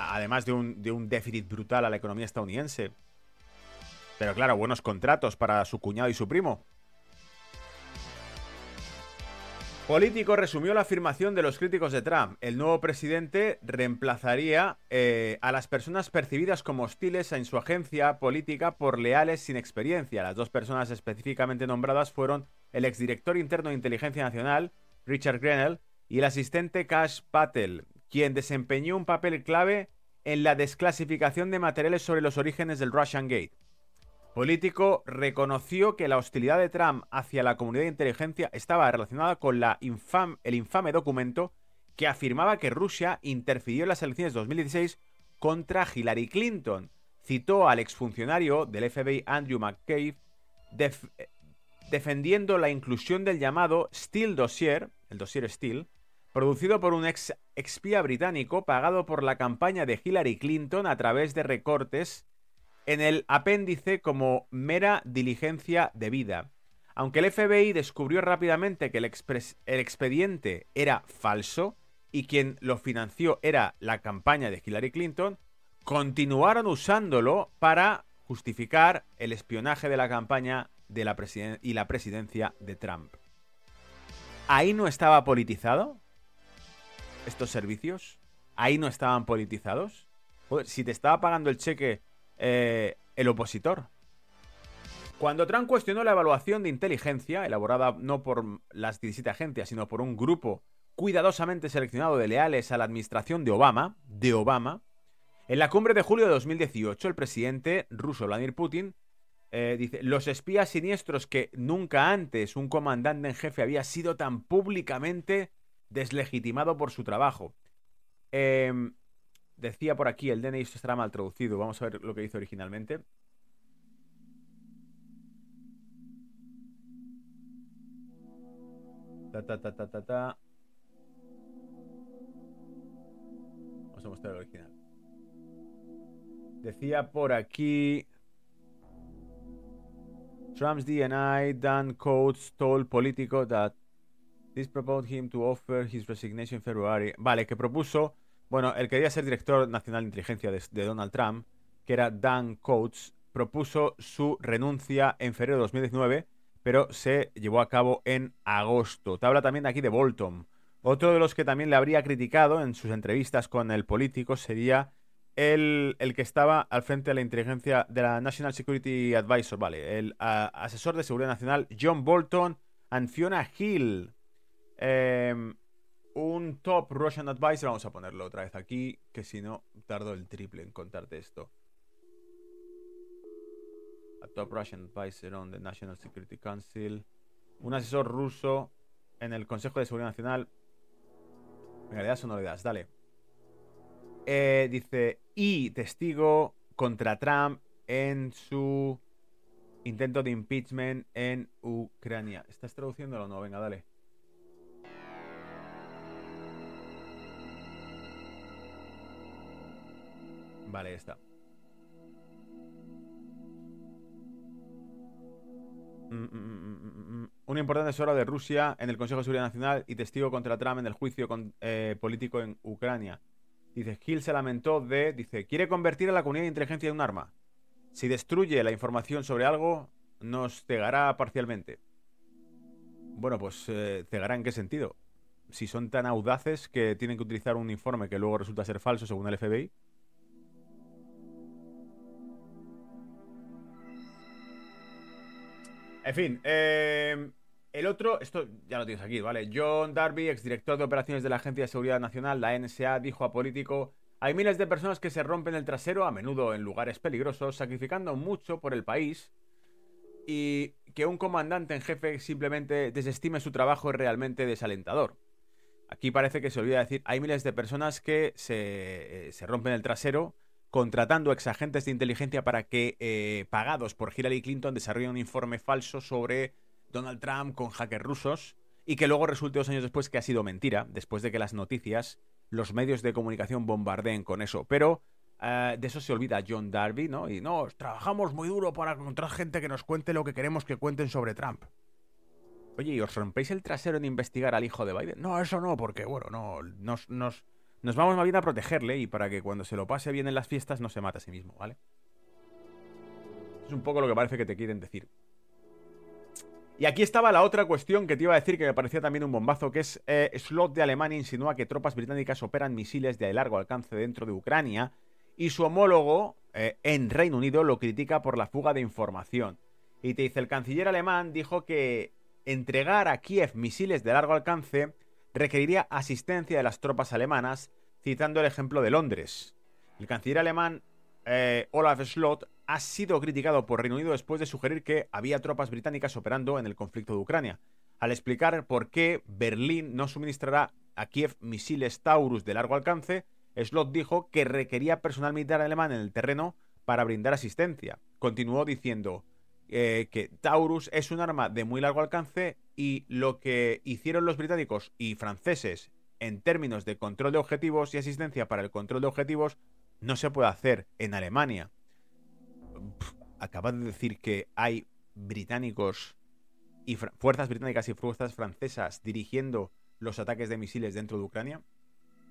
además de un, déficit brutal a la economía estadounidense. Pero claro, buenos contratos para su cuñado y su primo. Político resumió la afirmación de los críticos de Trump. El nuevo presidente reemplazaría eh, a las personas percibidas como hostiles en su agencia política por leales sin experiencia. Las dos personas específicamente nombradas fueron el exdirector interno de Inteligencia Nacional, Richard Grenell, y el asistente Cash Patel, quien desempeñó un papel clave en la desclasificación de materiales sobre los orígenes del Russian Gate. Político reconoció que la hostilidad de Trump hacia la comunidad de inteligencia estaba relacionada con el infame documento que afirmaba que Rusia interfirió en las elecciones de 2016 contra Hillary Clinton. Citó al exfuncionario del FBI Andrew McCabe defendiendo la inclusión del llamado Steele Dossier, el dossier Steele, producido por un ex espía británico pagado por la campaña de Hillary Clinton a través de recortes en el apéndice como mera diligencia de vida. Aunque el FBI descubrió rápidamente que el, el, expediente era falso y quien lo financió era la campaña de Hillary Clinton, continuaron usándolo para justificar el espionaje de la campaña de la y la presidencia de Trump. ¿Ahí no estaba politizado? ¿Estos servicios? ¿Ahí no estaban politizados? si te estaba pagando el cheque eh, el opositor. Cuando Trump cuestionó la evaluación de inteligencia, elaborada no por las 17 agencias, sino por un grupo cuidadosamente seleccionado de leales a la administración de Obama, de Obama, en la cumbre de julio de 2018, el presidente ruso Vladimir Putin eh, dice, los espías siniestros que nunca antes un comandante en jefe había sido tan públicamente deslegitimado por su trabajo. Em, decía por aquí, el DNI estará mal traducido. Vamos a ver lo que hizo originalmente. Ta, ta, ta, ta, ta, Vamos a mostrar el original. Decía por aquí. Trump's DNI, Dan Coates told Politico that this proposed him to offer his resignation in February. Vale, que propuso. Bueno, el que quería ser director nacional de inteligencia de, Donald Trump, que era Dan Coates, propuso su renuncia en febrero de 2019, pero se llevó a cabo en agosto. Te habla también aquí de Bolton. Otro de los que también le habría criticado en sus entrevistas con el político sería el, que estaba al frente de la inteligencia de la National Security Advisor, vale, el asesor de seguridad nacional John Bolton and Hill. Em, un top Russian advisor, vamos a ponerlo otra vez aquí, que si no, tardo el triple en contarte esto. A top Russian advisor on the National Security Council. Un asesor ruso en el Consejo de Seguridad Nacional. Venga, le das o no le das, dale. Eh, dice, y testigo contra Trump en su intento de impeachment en Ucrania. ¿Estás traduciéndolo o no? Venga, dale. Vale, está. Mm, mm, mm, Una importante asesora de Rusia en el Consejo de Seguridad Nacional y testigo contra Trump en el juicio eh, político en Ucrania. Dice, Hill se lamentó de, dice, quiere convertir a la comunidad de inteligencia en un arma. Si destruye la información sobre algo, nos cegará parcialmente. Bueno, pues eh, cegará en qué sentido. Si son tan audaces que tienen que utilizar un informe que luego resulta ser falso según el FBI. En fin, eh, el otro, esto ya lo tienes aquí, ¿vale? John Darby, exdirector de operaciones de la Agencia de Seguridad Nacional, la NSA, dijo a Político, hay miles de personas que se rompen el trasero, a menudo en lugares peligrosos, sacrificando mucho por el país, y que un comandante en jefe simplemente desestime su trabajo es realmente desalentador. Aquí parece que se olvida decir, hay miles de personas que se, eh, se rompen el trasero contratando exagentes de inteligencia para que, eh, pagados por Hillary Clinton, desarrollen un informe falso sobre Donald Trump con hackers rusos y que luego resulte dos años después que ha sido mentira, después de que las noticias, los medios de comunicación bombardeen con eso. Pero eh, de eso se olvida John Darby, ¿no? Y no, trabajamos muy duro para encontrar gente que nos cuente lo que queremos que cuenten sobre Trump. Oye, ¿y os rompéis el trasero en investigar al hijo de Biden? No, eso no, porque, bueno, no, nos, nos, nos vamos más bien a protegerle y para que cuando se lo pase bien en las fiestas no se mate a sí mismo, ¿vale? Es un poco lo que parece que te quieren decir. Y aquí estaba la otra cuestión que te iba a decir que me parecía también un bombazo, que es eh, Slot de Alemania insinúa que tropas británicas operan misiles de largo alcance dentro de Ucrania y su homólogo eh, en Reino Unido lo critica por la fuga de información. Y te dice, el canciller alemán dijo que entregar a Kiev misiles de largo alcance requeriría asistencia de las tropas alemanas, citando el ejemplo de Londres. El canciller alemán eh, Olaf Slot ha sido criticado por Reino Unido después de sugerir que había tropas británicas operando en el conflicto de Ucrania, al explicar por qué Berlín no suministrará a Kiev misiles Taurus de largo alcance, Slot dijo que requería personal militar alemán en el terreno para brindar asistencia. Continuó diciendo eh, que Taurus es un arma de muy largo alcance y lo que hicieron los británicos y franceses en términos de control de objetivos y asistencia para el control de objetivos no se puede hacer en Alemania. Acaba de decir que hay británicos y fuerzas británicas y fuerzas francesas dirigiendo los ataques de misiles dentro de Ucrania.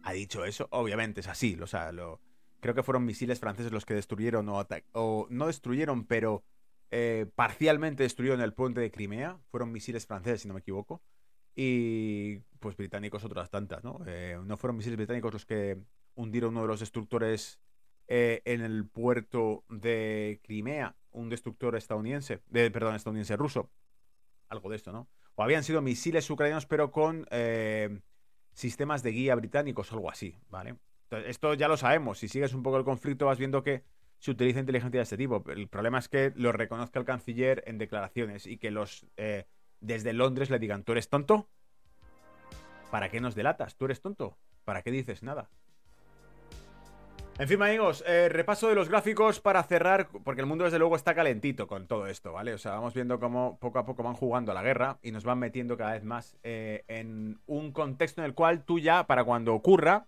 Ha dicho eso, obviamente es así, o sea, creo que fueron misiles franceses los que destruyeron o, o no destruyeron, pero eh, parcialmente destruyeron el puente de Crimea. Fueron misiles franceses, si no me equivoco. Y pues británicos otras tantas, ¿no? Eh, no fueron misiles británicos los que hundieron uno de los destructores eh, en el puerto de Crimea, un destructor estadounidense, de, perdón, estadounidense ruso. Algo de esto, ¿no? O habían sido misiles ucranianos, pero con sistemas de guía británicos, algo así, ¿vale? esto ya lo sabemos. Si sigues un poco el conflicto, vas viendo que se utiliza inteligencia de este tipo. El problema es que lo reconozca el canciller en declaraciones y que los eh, desde Londres le digan, ¿tú eres tonto? ¿Para qué nos delatas? ¿Tú eres tonto? ¿Para qué dices nada? En fin, amigos, eh, repaso de los gráficos para cerrar, porque el mundo desde luego está calentito con todo esto, ¿vale? O sea, vamos viendo cómo poco a poco van jugando a la guerra y nos van metiendo cada vez más eh, en un contexto en el cual tú ya, para cuando ocurra,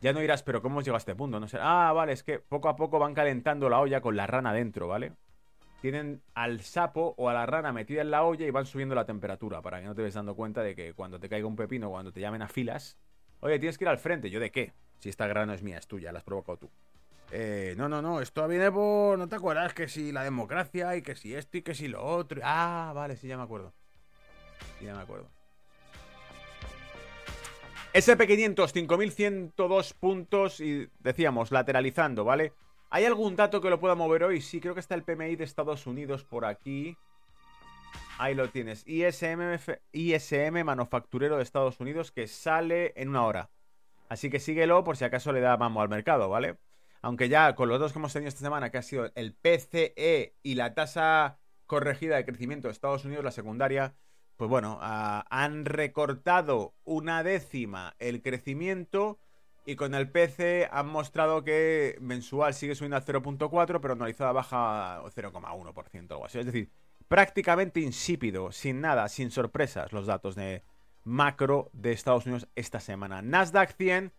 ya no dirás, pero ¿cómo hemos llegado a este punto? No sé. Ah, vale, es que poco a poco van calentando la olla con la rana dentro, ¿vale? Tienen al sapo o a la rana metida en la olla y van subiendo la temperatura para que no te ves dando cuenta de que cuando te caiga un pepino, cuando te llamen a filas, oye, tienes que ir al frente. ¿Yo de qué? Si esta grana no es mía, es tuya, la has provocado tú. Eh, no, no, no, esto viene por. ¿No te acuerdas que si la democracia y que si esto y que si lo otro? Ah, vale, sí, ya me acuerdo. Sí, ya me acuerdo. SP500, 5102 puntos y decíamos, lateralizando, ¿vale? ¿Hay algún dato que lo pueda mover hoy? Sí, creo que está el PMI de Estados Unidos por aquí. Ahí lo tienes. ISM, ISM manufacturero de Estados Unidos que sale en una hora. Así que síguelo por si acaso le da mamo al mercado, ¿vale? Aunque ya con los dos que hemos tenido esta semana, que ha sido el PCE y la tasa corregida de crecimiento de Estados Unidos, la secundaria, pues bueno, han recortado una décima el crecimiento y con el PC han mostrado que mensual sigue subiendo al 0.4, pero anualizada baja 0,1% o algo así. Es decir, prácticamente insípido, sin nada, sin sorpresas los datos de macro de Estados Unidos esta semana. Nasdaq 100,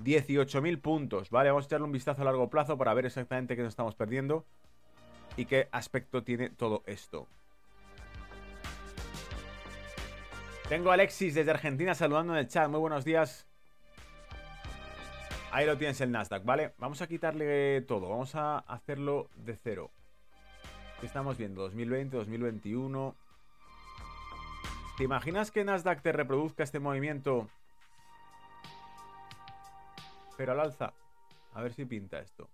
18.000 puntos, ¿vale? Vamos a echarle un vistazo a largo plazo para ver exactamente qué nos estamos perdiendo y qué aspecto tiene todo esto. Tengo a Alexis desde Argentina saludando en el chat. Muy buenos días. Ahí lo tienes el Nasdaq, ¿vale? Vamos a quitarle todo. Vamos a hacerlo de cero. ¿Qué estamos viendo? 2020, 2021. ¿Te imaginas que Nasdaq te reproduzca este movimiento? Pero al alza. A ver si pinta esto.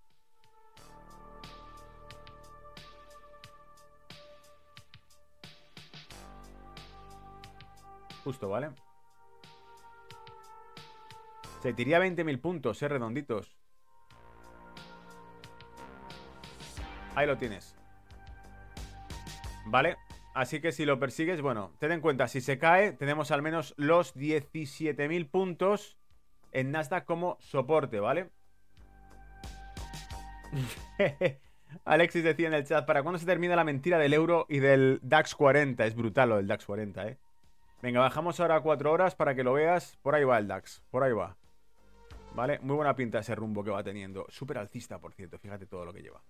Justo, ¿vale? Se tiría 20.000 puntos, eh, redonditos. Ahí lo tienes. ¿Vale? Así que si lo persigues, bueno, ten en cuenta, si se cae, tenemos al menos los 17.000 puntos en Nasdaq como soporte, ¿vale? Alexis decía en el chat, ¿para cuándo se termina la mentira del euro y del DAX 40? Es brutal lo del DAX 40, ¿eh? Venga, bajamos ahora a 4 horas para que lo veas. Por ahí va el DAX, por ahí va. ¿Vale? Muy buena pinta ese rumbo que va teniendo. Súper alcista, por cierto, fíjate todo lo que lleva.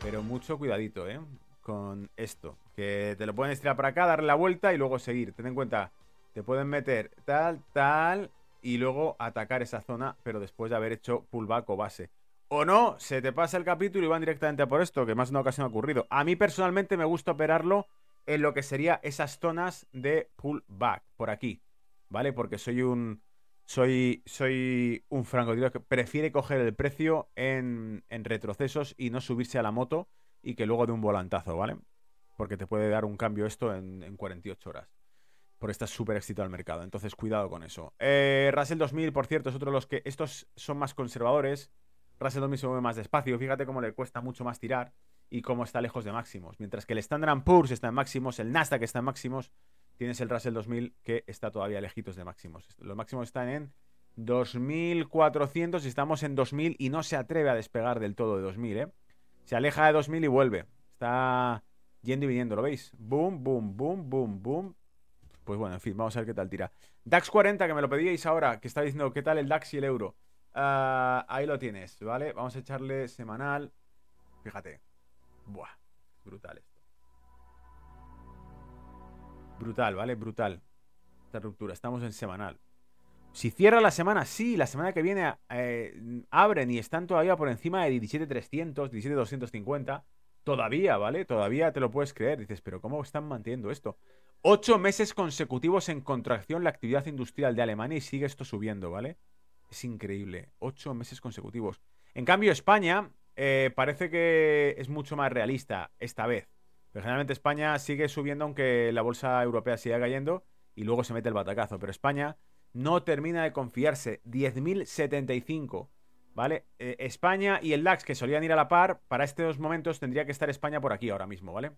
Pero mucho cuidadito, ¿eh? Con esto. Que te lo pueden estirar para acá, darle la vuelta y luego seguir. Ten en cuenta, te pueden meter tal, tal y luego atacar esa zona, pero después de haber hecho pullback o base. O no, se te pasa el capítulo y van directamente a por esto, que más de una ocasión ha ocurrido. A mí personalmente me gusta operarlo en lo que sería esas zonas de pullback, por aquí, ¿vale? Porque soy un soy, soy un francotirador que prefiere coger el precio en, retrocesos y no subirse a la moto y que luego de un volantazo, ¿vale? Porque te puede dar un cambio esto en, en 48 horas. Por estar súper excitado al mercado. Entonces, cuidado con eso. Eh, Russell 2000, por cierto, es otro de los que. Estos son más conservadores. Russell 2000 se mueve más despacio. Fíjate cómo le cuesta mucho más tirar y cómo está lejos de máximos. Mientras que el Standard Poor's está en máximos, el Nasdaq está en máximos, tienes el Russell 2000 que está todavía lejitos de máximos. Los máximos están en 2400 y estamos en 2000 y no se atreve a despegar del todo de 2000, ¿eh? Se aleja de 2000 y vuelve. Está yendo y viniendo, ¿lo veis? Boom, boom, boom, boom, boom. pues bueno, en fin, vamos a ver qué tal tira. DAX 40, que me lo pedíais ahora, que está diciendo qué tal el DAX y el euro. Ah, ahí lo tienes, ¿vale? Vamos a echarle semanal. Fíjate. Buah, brutal esto. Brutal, ¿vale? Brutal. Esta ruptura. Estamos en semanal. Si cierra la semana, sí, la semana que viene eh, abren y están todavía por encima de 17.300, 17.250. Todavía, ¿vale? Todavía te lo puedes creer. Dices, pero ¿cómo están manteniendo esto? Ocho meses consecutivos en contracción la actividad industrial de Alemania y sigue esto subiendo, ¿vale? Es increíble. Ocho meses consecutivos. En cambio, España eh, parece que es mucho más realista esta vez. Pero generalmente España sigue subiendo aunque la bolsa europea siga cayendo y luego se mete el batacazo. Pero España no termina de confiarse. 10.075. ¿Vale? Eh, España y el DAX, que solían ir a la par, para estos momentos tendría que estar España por aquí ahora mismo, ¿vale?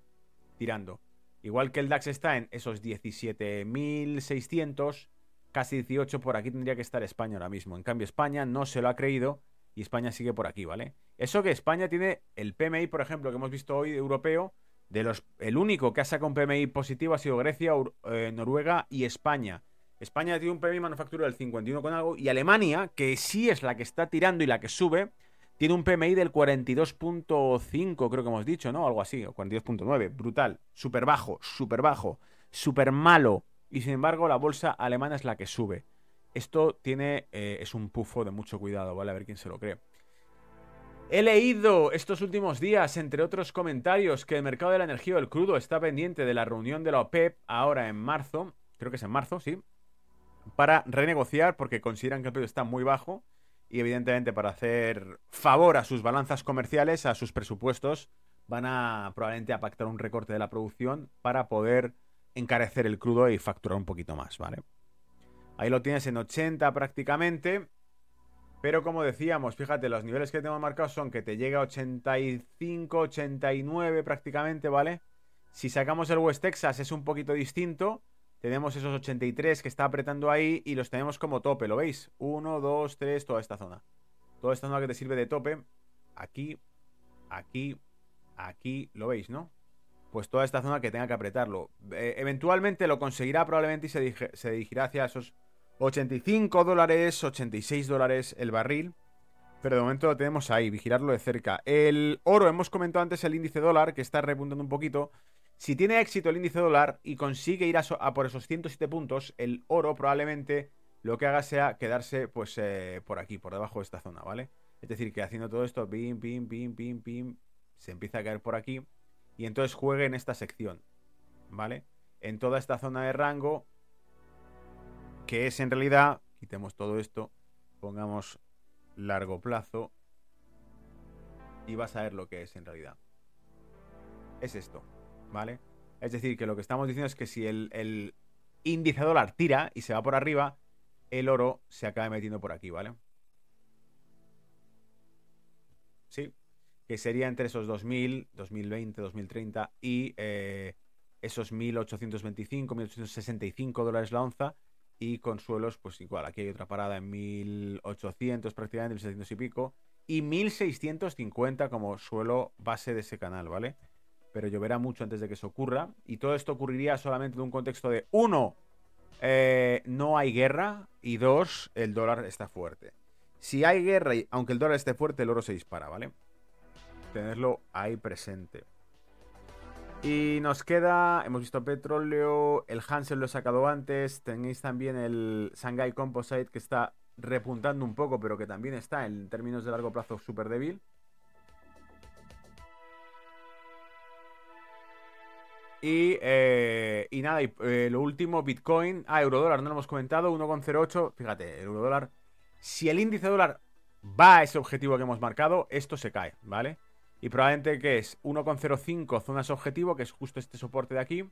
Tirando. Igual que el DAX está en esos 17.600, casi 18, por aquí tendría que estar España ahora mismo. En cambio, España no se lo ha creído y España sigue por aquí, ¿vale? Eso que España tiene el PMI, por ejemplo, que hemos visto hoy europeo, el único que ha sacado un PMI positivo ha sido Grecia, eh, Noruega y España. España tiene un PMI manufacturero del 51 con algo y Alemania, que sí es la que está tirando y la que sube, tiene un PMI del 42.5, creo que hemos dicho, ¿no? Algo así, o 42.9. Brutal, súper bajo, súper bajo, súper malo. Y sin embargo, la bolsa alemana es la que sube. Esto tiene, eh, es un pufo de mucho cuidado, ¿vale? A ver quién se lo cree. He leído estos últimos días, entre otros comentarios, que el mercado de la energía o el crudo está pendiente de la reunión de la OPEP ahora en marzo. Creo que es en marzo, sí para renegociar porque consideran que el precio está muy bajo y evidentemente para hacer favor a sus balanzas comerciales, a sus presupuestos, van a probablemente a pactar un recorte de la producción para poder encarecer el crudo y facturar un poquito más, ¿vale? Ahí lo tienes en 80 prácticamente. Pero como decíamos, fíjate, los niveles que tengo marcados son que te llega a 85, 89 prácticamente, ¿vale? Si sacamos el West Texas es un poquito distinto. Tenemos esos 83 que está apretando ahí y los tenemos como tope, ¿lo veis? 1, 2, 3, toda esta zona. Toda esta zona que te sirve de tope. Aquí, aquí, aquí, ¿lo veis, no? Pues toda esta zona que tenga que apretarlo. Eh, eventualmente lo conseguirá probablemente y se, se dirigirá hacia esos 85 dólares, 86 dólares el barril. Pero de momento lo tenemos ahí, vigilarlo de cerca. El oro, hemos comentado antes el índice dólar, que está repuntando un poquito. Si tiene éxito el índice dólar y consigue ir a, por esos 107 puntos, el oro probablemente lo que haga sea quedarse pues eh, por aquí, por debajo de esta zona, ¿vale? Es decir, que haciendo todo esto, pim, pim, pim, pim, pim, se empieza a caer por aquí y entonces juegue en esta sección, ¿vale? En toda esta zona de rango, que es en realidad, quitemos todo esto, pongamos largo plazo y vas a ver lo que es en realidad. Es esto. ¿vale? Es decir, que lo que estamos diciendo es que si el, índice dólar tira y se va por arriba, el oro se acaba metiendo por aquí, ¿vale? Sí, que sería entre esos 2000, 2020, 2030 y eh, esos 1825, 1865 dólares la onza y con suelos, pues igual, aquí hay otra parada en 1800 prácticamente, 1600 y pico y 1650 como suelo base de ese canal, ¿vale? pero lloverá mucho antes de que eso ocurra. Y todo esto ocurriría solamente en un contexto de, uno, eh, no hay guerra, y dos, el dólar está fuerte. Si hay guerra, y, aunque el dólar esté fuerte, el oro se dispara, ¿vale? Tenerlo ahí presente. Y nos queda, hemos visto petróleo, el Hansel lo he sacado antes, tenéis también el Shanghai Composite que está repuntando un poco, pero que también está en términos de largo plazo súper débil. Y, eh, y nada, y, eh, lo último, Bitcoin. Ah, eurodólar, no lo hemos comentado, 1,08. Fíjate, eurodólar. Si el índice dólar va a ese objetivo que hemos marcado, esto se cae, ¿vale? Y probablemente que es 1,05 zonas objetivo, que es justo este soporte de aquí.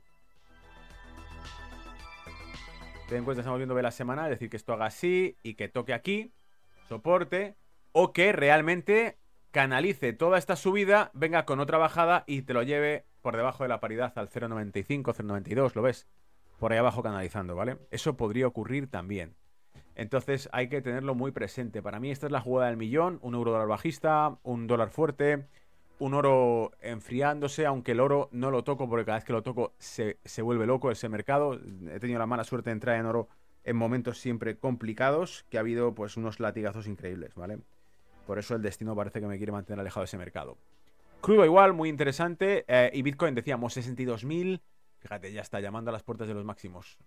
Ten en cuenta, estamos viendo vela semana, es decir, que esto haga así y que toque aquí, soporte, o que realmente canalice toda esta subida, venga con otra bajada y te lo lleve por debajo de la paridad al 0,95, 0,92, ¿lo ves? Por ahí abajo canalizando, ¿vale? Eso podría ocurrir también. Entonces hay que tenerlo muy presente. Para mí esta es la jugada del millón, un euro dólar bajista, un dólar fuerte, un oro enfriándose, aunque el oro no lo toco porque cada vez que lo toco se, se vuelve loco ese mercado. He tenido la mala suerte de entrar en oro en momentos siempre complicados, que ha habido pues unos latigazos increíbles, ¿vale? Por eso el destino parece que me quiere mantener alejado de ese mercado. Crudo igual, muy interesante. Eh, y Bitcoin decíamos 62.000. Fíjate, ya está llamando a las puertas de los máximos.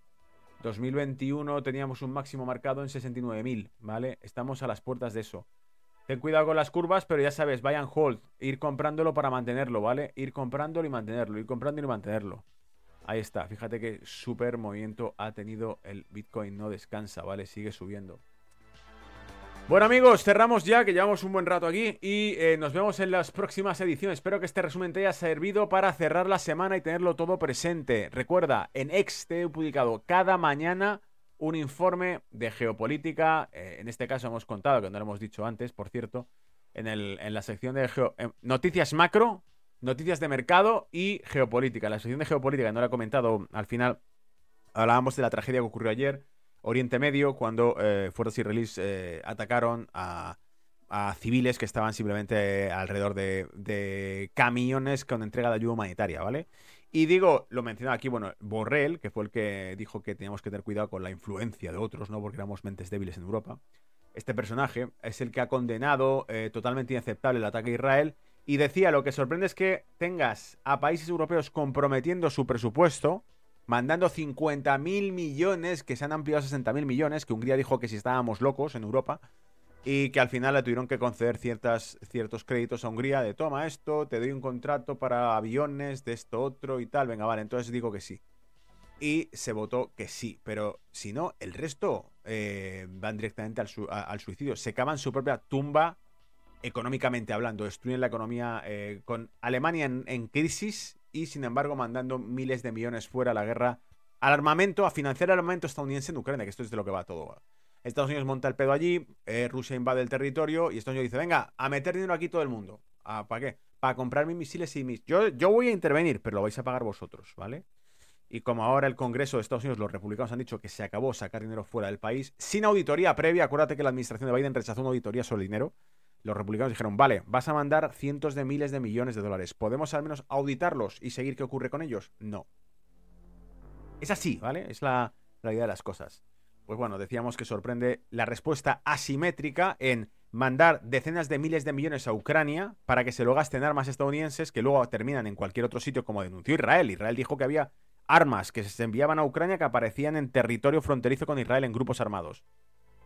2021 teníamos un máximo marcado en 69.000, ¿vale? Estamos a las puertas de eso. Ten cuidado con las curvas, pero ya sabes, vayan hold, ir comprándolo para mantenerlo, ¿vale? Ir comprándolo y mantenerlo, ir comprándolo y mantenerlo. Ahí está, fíjate que súper movimiento ha tenido el Bitcoin, no descansa, ¿vale? Sigue subiendo. Bueno amigos, cerramos ya, que llevamos un buen rato aquí y eh, nos vemos en las próximas ediciones. Espero que este resumen te haya servido para cerrar la semana y tenerlo todo presente. Recuerda, en X te he publicado cada mañana un informe de geopolítica. Eh, en este caso hemos contado, que no lo hemos dicho antes, por cierto, en, el, en la sección de eh, noticias macro, noticias de mercado y geopolítica. La sección de geopolítica, no la he comentado al final, hablábamos de la tragedia que ocurrió ayer, Oriente Medio, cuando eh, fuerzas israelíes atacaron a, civiles que estaban simplemente alrededor de, de camiones con entrega de ayuda humanitaria, ¿vale? Y digo, lo mencionaba aquí, bueno, Borrell, que fue el que dijo que teníamos que tener cuidado con la influencia de otros, ¿no? Porque éramos mentes débiles en Europa. Este personaje es el que ha condenado eh, totalmente inaceptable el ataque a Israel y decía, lo que sorprende es que tengas a países europeos comprometiendo su presupuesto, mandando 50.000 millones, que se han ampliado a 60.000 millones, que Hungría dijo que si estábamos locos en Europa, y que al final le tuvieron que conceder ciertas, ciertos créditos a Hungría de toma esto, te doy un contrato para aviones de esto otro y tal, venga, vale, entonces digo que sí. Y se votó que sí, pero si no, el resto eh, van directamente al, suicidio, se cavan su propia tumba económicamente hablando, destruyen la economía eh, con Alemania en, en crisis y sin embargo mandando miles de millones fuera a la guerra, al armamento, a financiar el armamento estadounidense en Ucrania, que esto es de lo que va todo. Estados Unidos monta el pedo allí, eh, Rusia invade el territorio y Estados Unidos dice, venga, a meter dinero aquí todo el mundo. Ah, ¿Para qué? Para comprar mis misiles y mis... Yo, yo voy a intervenir, pero lo vais a pagar vosotros, ¿vale? Y como ahora el Congreso de Estados Unidos, los republicanos han dicho que se acabó sacar dinero fuera del país, sin auditoría previa, acuérdate que la administración de Biden rechazó una auditoría sobre el dinero, los republicanos dijeron, vale, vas a mandar cientos de miles de millones de dólares, ¿podemos al menos auditarlos y seguir qué ocurre con ellos? No. Es así, ¿vale? Es la realidad de las cosas pues bueno, decíamos que sorprende la respuesta asimétrica en mandar decenas de miles de millones a Ucrania para que se lo gasten armas estadounidenses que luego terminan en cualquier otro sitio como denunció Israel. Israel dijo que había armas que se enviaban a Ucrania que aparecían en territorio fronterizo con Israel en grupos armados.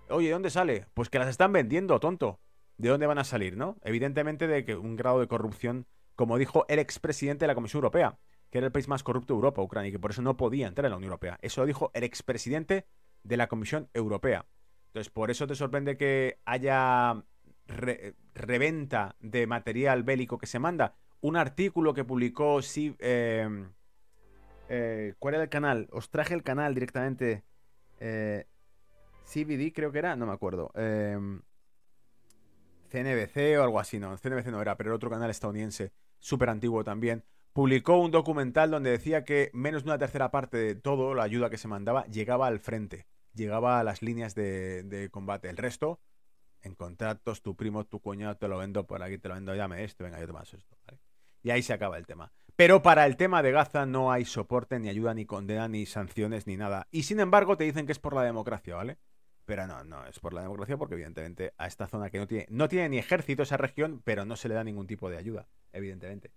Oye, ¿de dónde sale? Pues que las están vendiendo, tonto. ¿De dónde van a salir, no? Evidentemente de que un grado de corrupción, como dijo el expresidente de la Comisión Europea, que era el país más corrupto de Europa, Ucrania, y que por eso no podía entrar en la Unión Europea. Eso lo dijo el expresidente de la Comisión Europea. Entonces, por eso te sorprende que haya reventa de material bélico que se manda. Un artículo que publicó sí, em, eh, ¿Cuál era el canal? Os traje el canal directamente. Eh, CBD creo que era, no me acuerdo. CNBC em, o algo así, no. CNBC no era, pero era otro canal estadounidense, súper antiguo también. Publicó un documental donde decía que menos de una tercera parte de todo, la ayuda que se mandaba, llegaba al frente llegaba a las líneas de, combate. El resto, en contratos, tu primo, tu cuñado, te lo vendo por aquí, te lo vendo, llame esto, venga, yo te paso esto. Y ahí se acaba el tema. Pero para el tema de Gaza no hay soporte, ni ayuda, ni condena, ni sanciones, ni nada. Y sin embargo te dicen que es por la democracia, ¿vale? Pero no, no es por la democracia porque evidentemente a esta zona que no tiene, no tiene ni ejército esa región, pero no se le da ningún tipo de ayuda, evidentemente.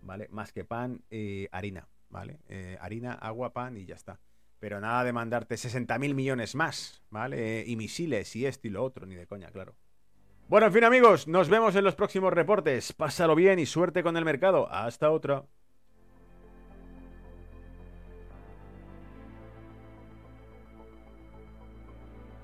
¿Vale? Más que pan y harina, ¿vale? Eh, harina, agua, pan y ya está. Pero nada de mandarte 60.000 millones más, ¿vale? Y misiles y esto y lo otro, ni de coña, claro. Bueno, en fin amigos, nos vemos en los próximos reportes. Pásalo bien y suerte con el mercado. Hasta otra.